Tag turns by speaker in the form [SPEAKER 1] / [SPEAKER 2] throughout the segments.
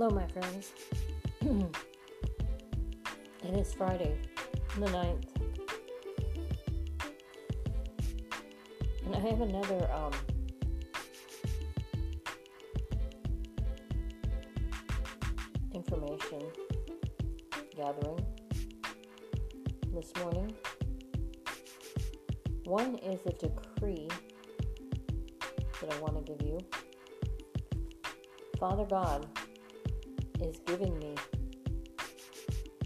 [SPEAKER 1] Hello, my friends. it is Friday, the 9th. And I have another um, information gathering this morning. One is a decree that I want to give you. Father God is giving me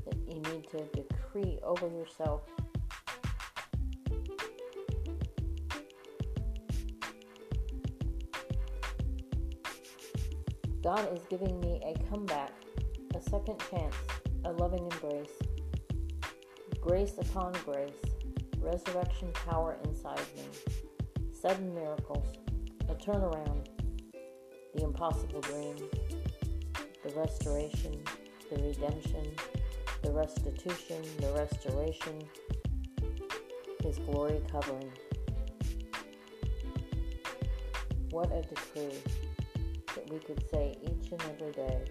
[SPEAKER 1] that you need to decree over yourself. God is giving me a comeback, a second chance, a loving embrace, grace upon grace, resurrection power inside me, sudden miracles, a turnaround, the impossible dream, the restoration, the redemption, the restitution, the restoration, His glory covering. What a decree that we could say each and every day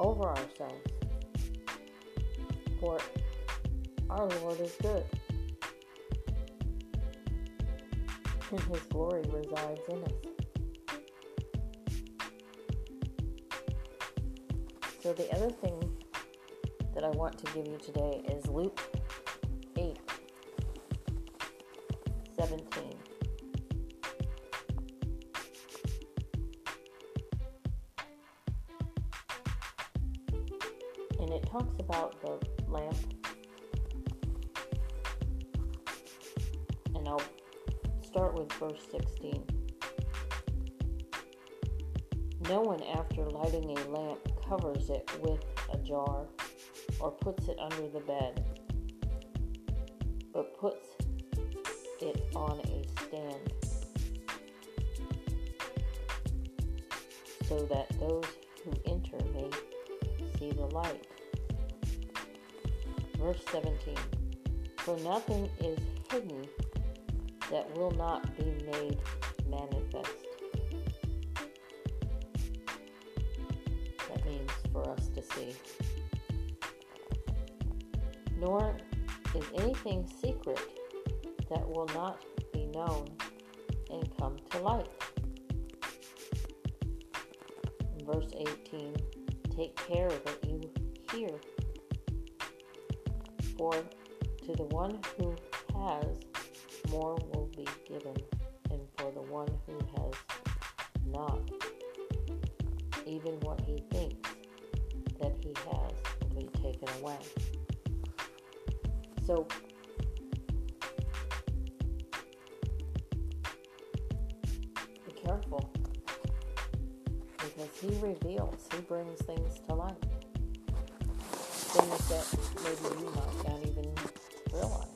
[SPEAKER 1] over ourselves. For our Lord is good, and His glory resides in us. So, the other thing that I want to give you today is Luke 8 17. And it talks about the lamp. And I'll start with verse 16. No one, after lighting a lamp, covers it with a jar or puts it under the bed, but puts it on a stand so that those who enter may see the light. Verse 17 For nothing is hidden that will not be made manifest. See. Nor is anything secret that will not be known and come to light. Verse 18 Take care that you hear. For to the one who has, more will be given, and for the one who has not, even what he thinks that he has will be taken away. So, be careful because he reveals, he brings things to light. Things that maybe you might not even realize.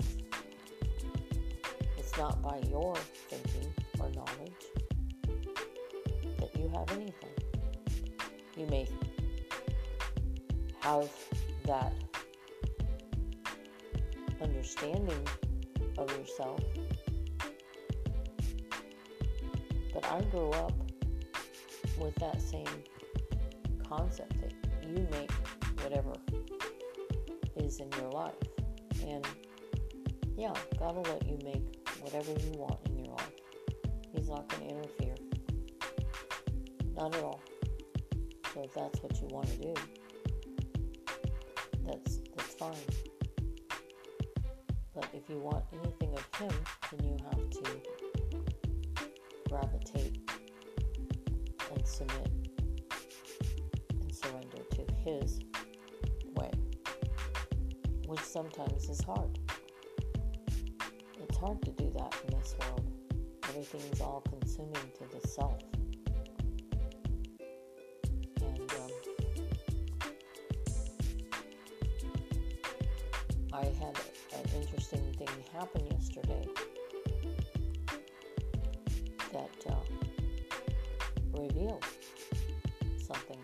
[SPEAKER 1] It's not by your thinking or knowledge that you have anything. You may have that understanding of yourself. But I grew up with that same concept that you make whatever is in your life. And yeah, God will let you make whatever you want in your life. He's not going to interfere. Not at all. So if that's what you want to do, that's that's fine. But if you want anything of him, then you have to gravitate and submit and surrender to his way, which sometimes is hard. It's hard to do that in this world. Everything is all consuming to the self. Revealed something.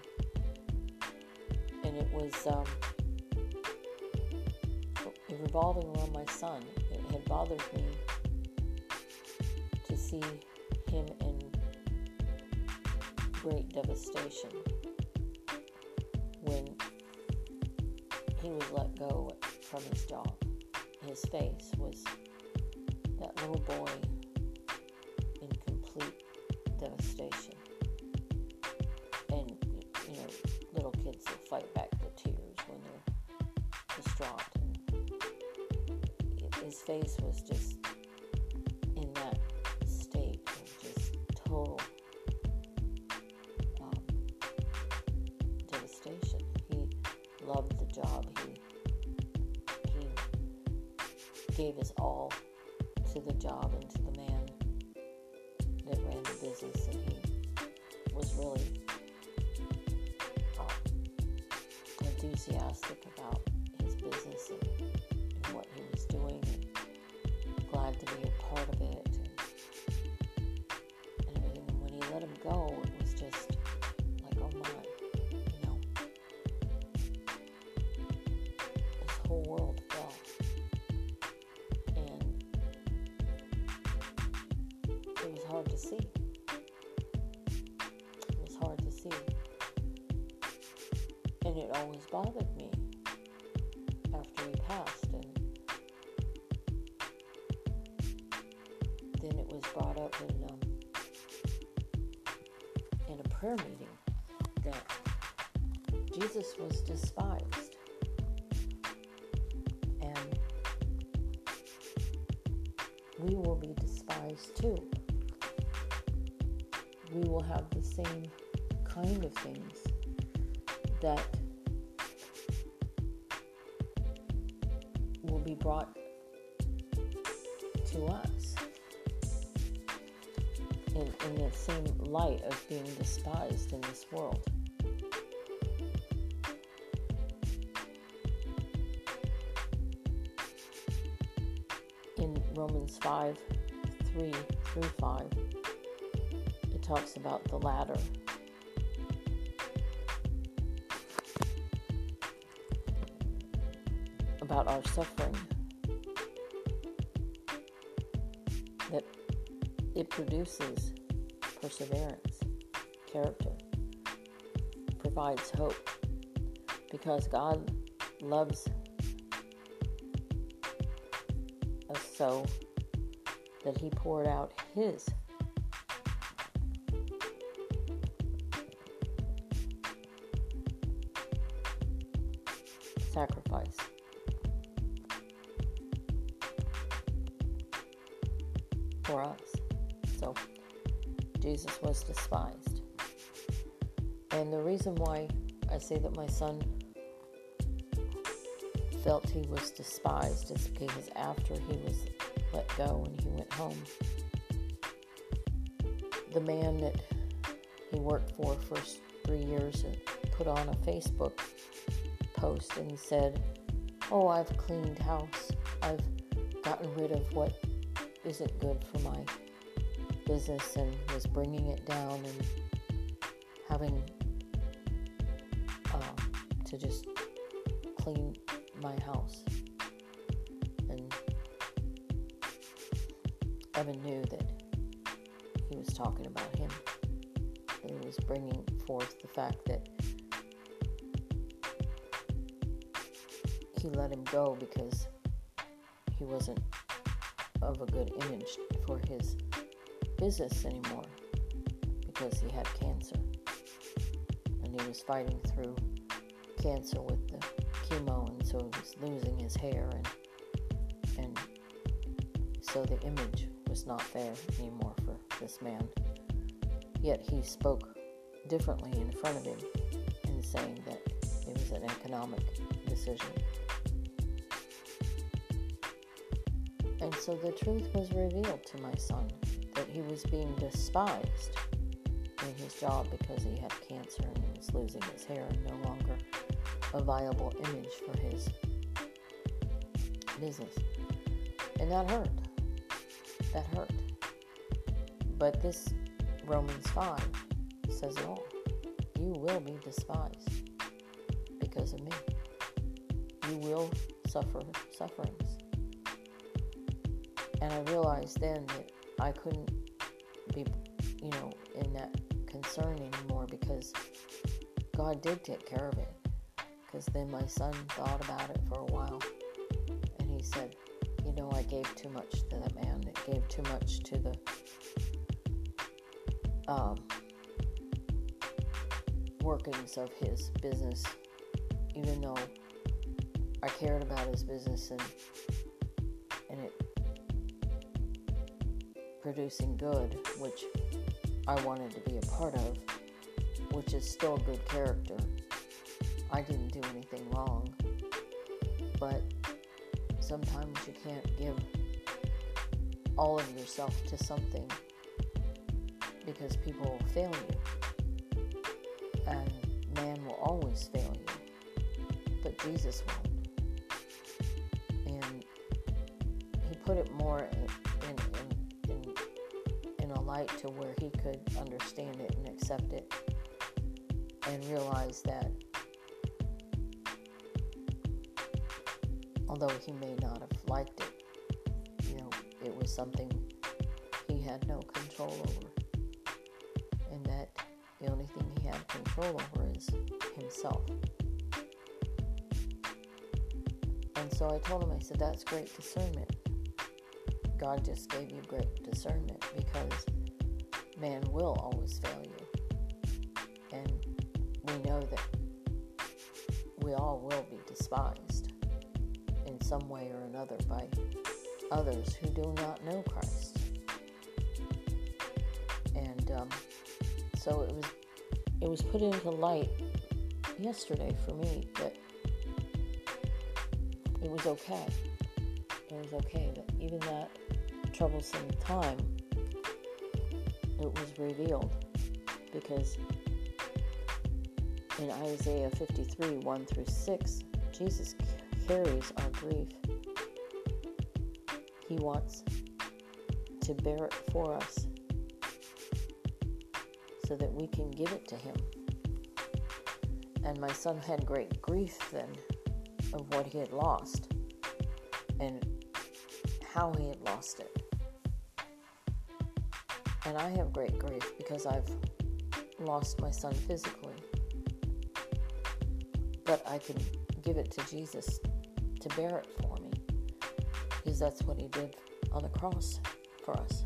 [SPEAKER 1] And it was um, revolving around my son. It had bothered me to see him in great devastation when he was let go from his job. His face was that little boy in complete devastation. And his face was just always bothered me after he passed. And then it was brought up in, um, in a prayer meeting that Jesus was despised. And we will be despised too. We will have the same kind of things that brought to us in, in the same light of being despised in this world. In Romans 5 3 through 5, it talks about the ladder. About our suffering. That it produces perseverance, character, provides hope. Because God loves us so that He poured out His sacrifice. Was despised. And the reason why I say that my son felt he was despised is because after he was let go and he went home, the man that he worked for for three years put on a Facebook post and said, Oh, I've cleaned house. I've gotten rid of what isn't good for my business and was bringing it down and having uh, to just clean my house. And Evan knew that he was talking about him. He was bringing forth the fact that he let him go because he wasn't of a good image for his business anymore because he had cancer. And he was fighting through cancer with the chemo and so he was losing his hair and and so the image was not there anymore for this man. Yet he spoke differently in front of him and saying that it was an economic decision. And so the truth was revealed to my son he was being despised in his job because he had cancer and he was losing his hair and no longer a viable image for his business. And that hurt. That hurt. But this Romans 5 says it all. You will be despised because of me. You will suffer sufferings. And I realized then that I couldn't you know, in that concern anymore because God did take care of it. Because then my son thought about it for a while and he said, You know, I gave too much to that man. It gave too much to the um, workings of his business, even though I cared about his business and and it producing good, which I wanted to be a part of, which is still a good character. I didn't do anything wrong, but sometimes you can't give all of yourself to something because people will fail you. And man will always fail you, but Jesus won't. And he put it more light to where he could understand it and accept it and realize that although he may not have liked it, you know, it was something he had no control over. And that the only thing he had control over is himself. And so I told him, I said, that's great discernment. God just gave you great discernment because man will always fail you. And we know that we all will be despised in some way or another by others who do not know Christ. And um, so it was it was put into light yesterday for me that it was okay. It was okay that even that troublesome time revealed because in Isaiah 53 1 through 6, Jesus carries our grief. He wants to bear it for us so that we can give it to Him. And my son had great grief then of what he had lost and how he had lost it. And I have great grief because I've lost my son physically. But I can give it to Jesus to bear it for me because that's what he did on the cross for us.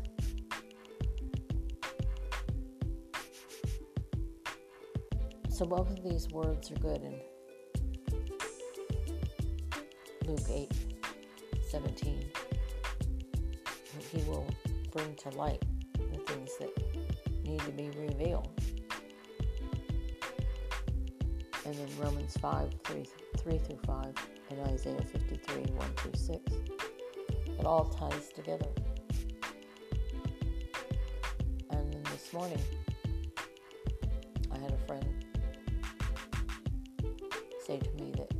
[SPEAKER 1] So both of these words are good in Luke 8 17. He will bring to light things that need to be revealed. And then Romans 5 3, 3 through 5 and Isaiah 53 1 through 6. It all ties together. And then this morning, I had a friend say to me that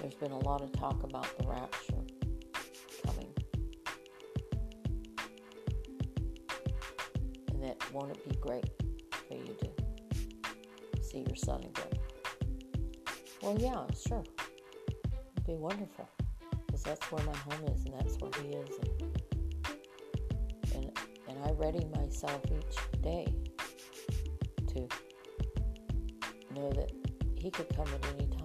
[SPEAKER 1] there's been a lot of talk about the rapture Won't it be great for you to see your son again? Well, yeah, sure. It'd be wonderful. Because that's where my home is and that's where he is. And, and, and I ready myself each day to know that he could come at any time.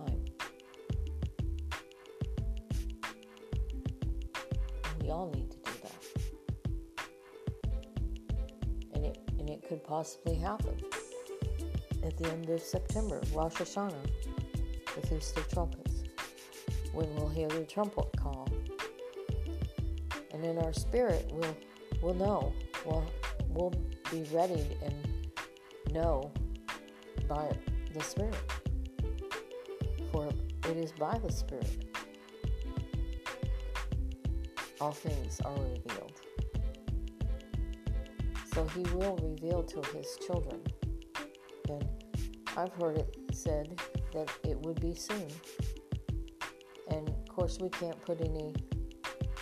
[SPEAKER 1] Possibly happen at the end of September, Rosh Hashanah, the Feast of Trumpets, when we'll hear the trumpet call. And in our spirit we'll we'll know. We'll we'll be ready and know by the Spirit for it is by the Spirit all things are revealed. So he will reveal to his children. And I've heard it said that it would be soon. And of course, we can't put any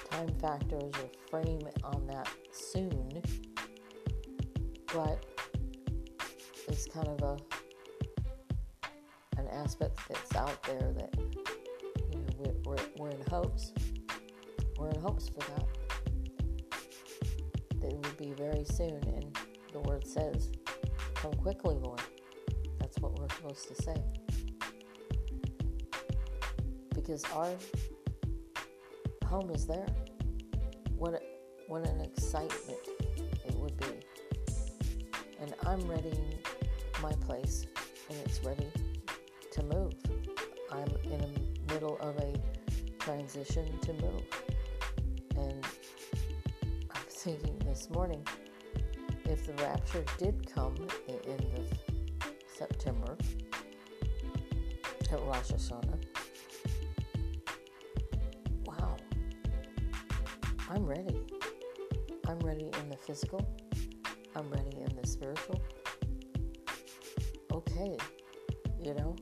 [SPEAKER 1] time factors or frame on that soon, but it's kind of a an aspect that's out there that you know we're, we're, we're in hopes we're in hopes for that that it would be very soon and the word says Come quickly, Lord. That's what we're supposed to say. Because our home is there. What, what an excitement it would be. And I'm readying my place, and it's ready to move. I'm in the middle of a transition to move. And thinking this morning if the rapture did come at the end of September at Rosh Hashanah, wow, I'm ready. I'm ready in the physical, I'm ready in the spiritual. Okay, you know,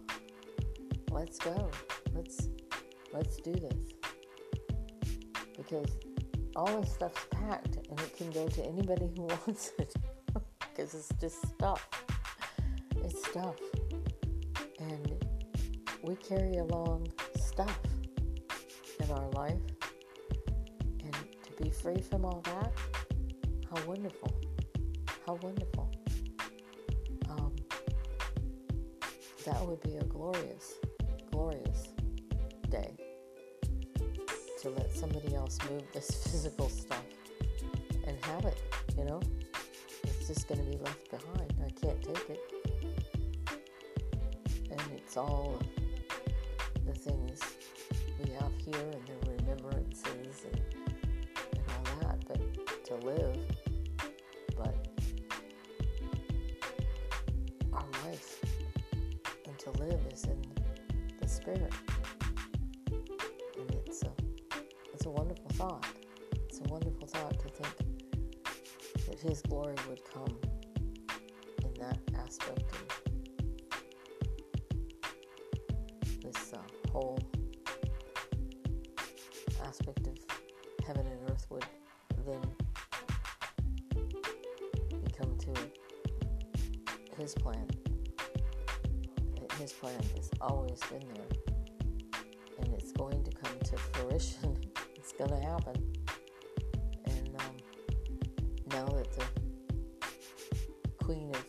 [SPEAKER 1] let's go. Let's let's do this. Because all this stuff's packed and it can go to anybody who wants it. because it's just stuff. It's stuff. And we carry along stuff in our life. And to be free from all that, how wonderful. How wonderful. Um, that would be a glorious, glorious day to let somebody else move this physical stuff and have it, you know? It's just going to be left behind. I can't take it. And it's all the things we have here and the remembrances and, and all that, but to live, but our life and to live is in the spirit. A wonderful thought. It's a wonderful thought to think that His glory would come in that aspect and this uh, whole aspect of heaven and earth would then become to His plan. His plan has always been there, and it's going to come to fruition going to happen. And um, now that the Queen of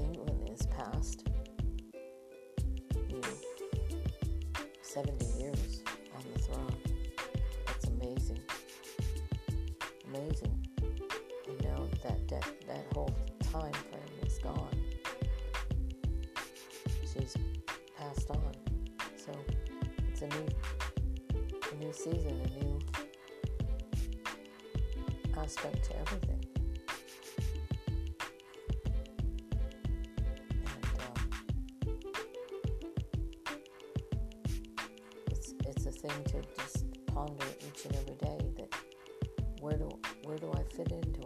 [SPEAKER 1] England is passed, you know, 70 years on the throne. That's amazing. Amazing. And now that, that, that whole time frame is gone. She's passed on. So it's a new a new season, a new aspect to everything. Um, it's it's a thing to just ponder each and every day that where do where do I fit into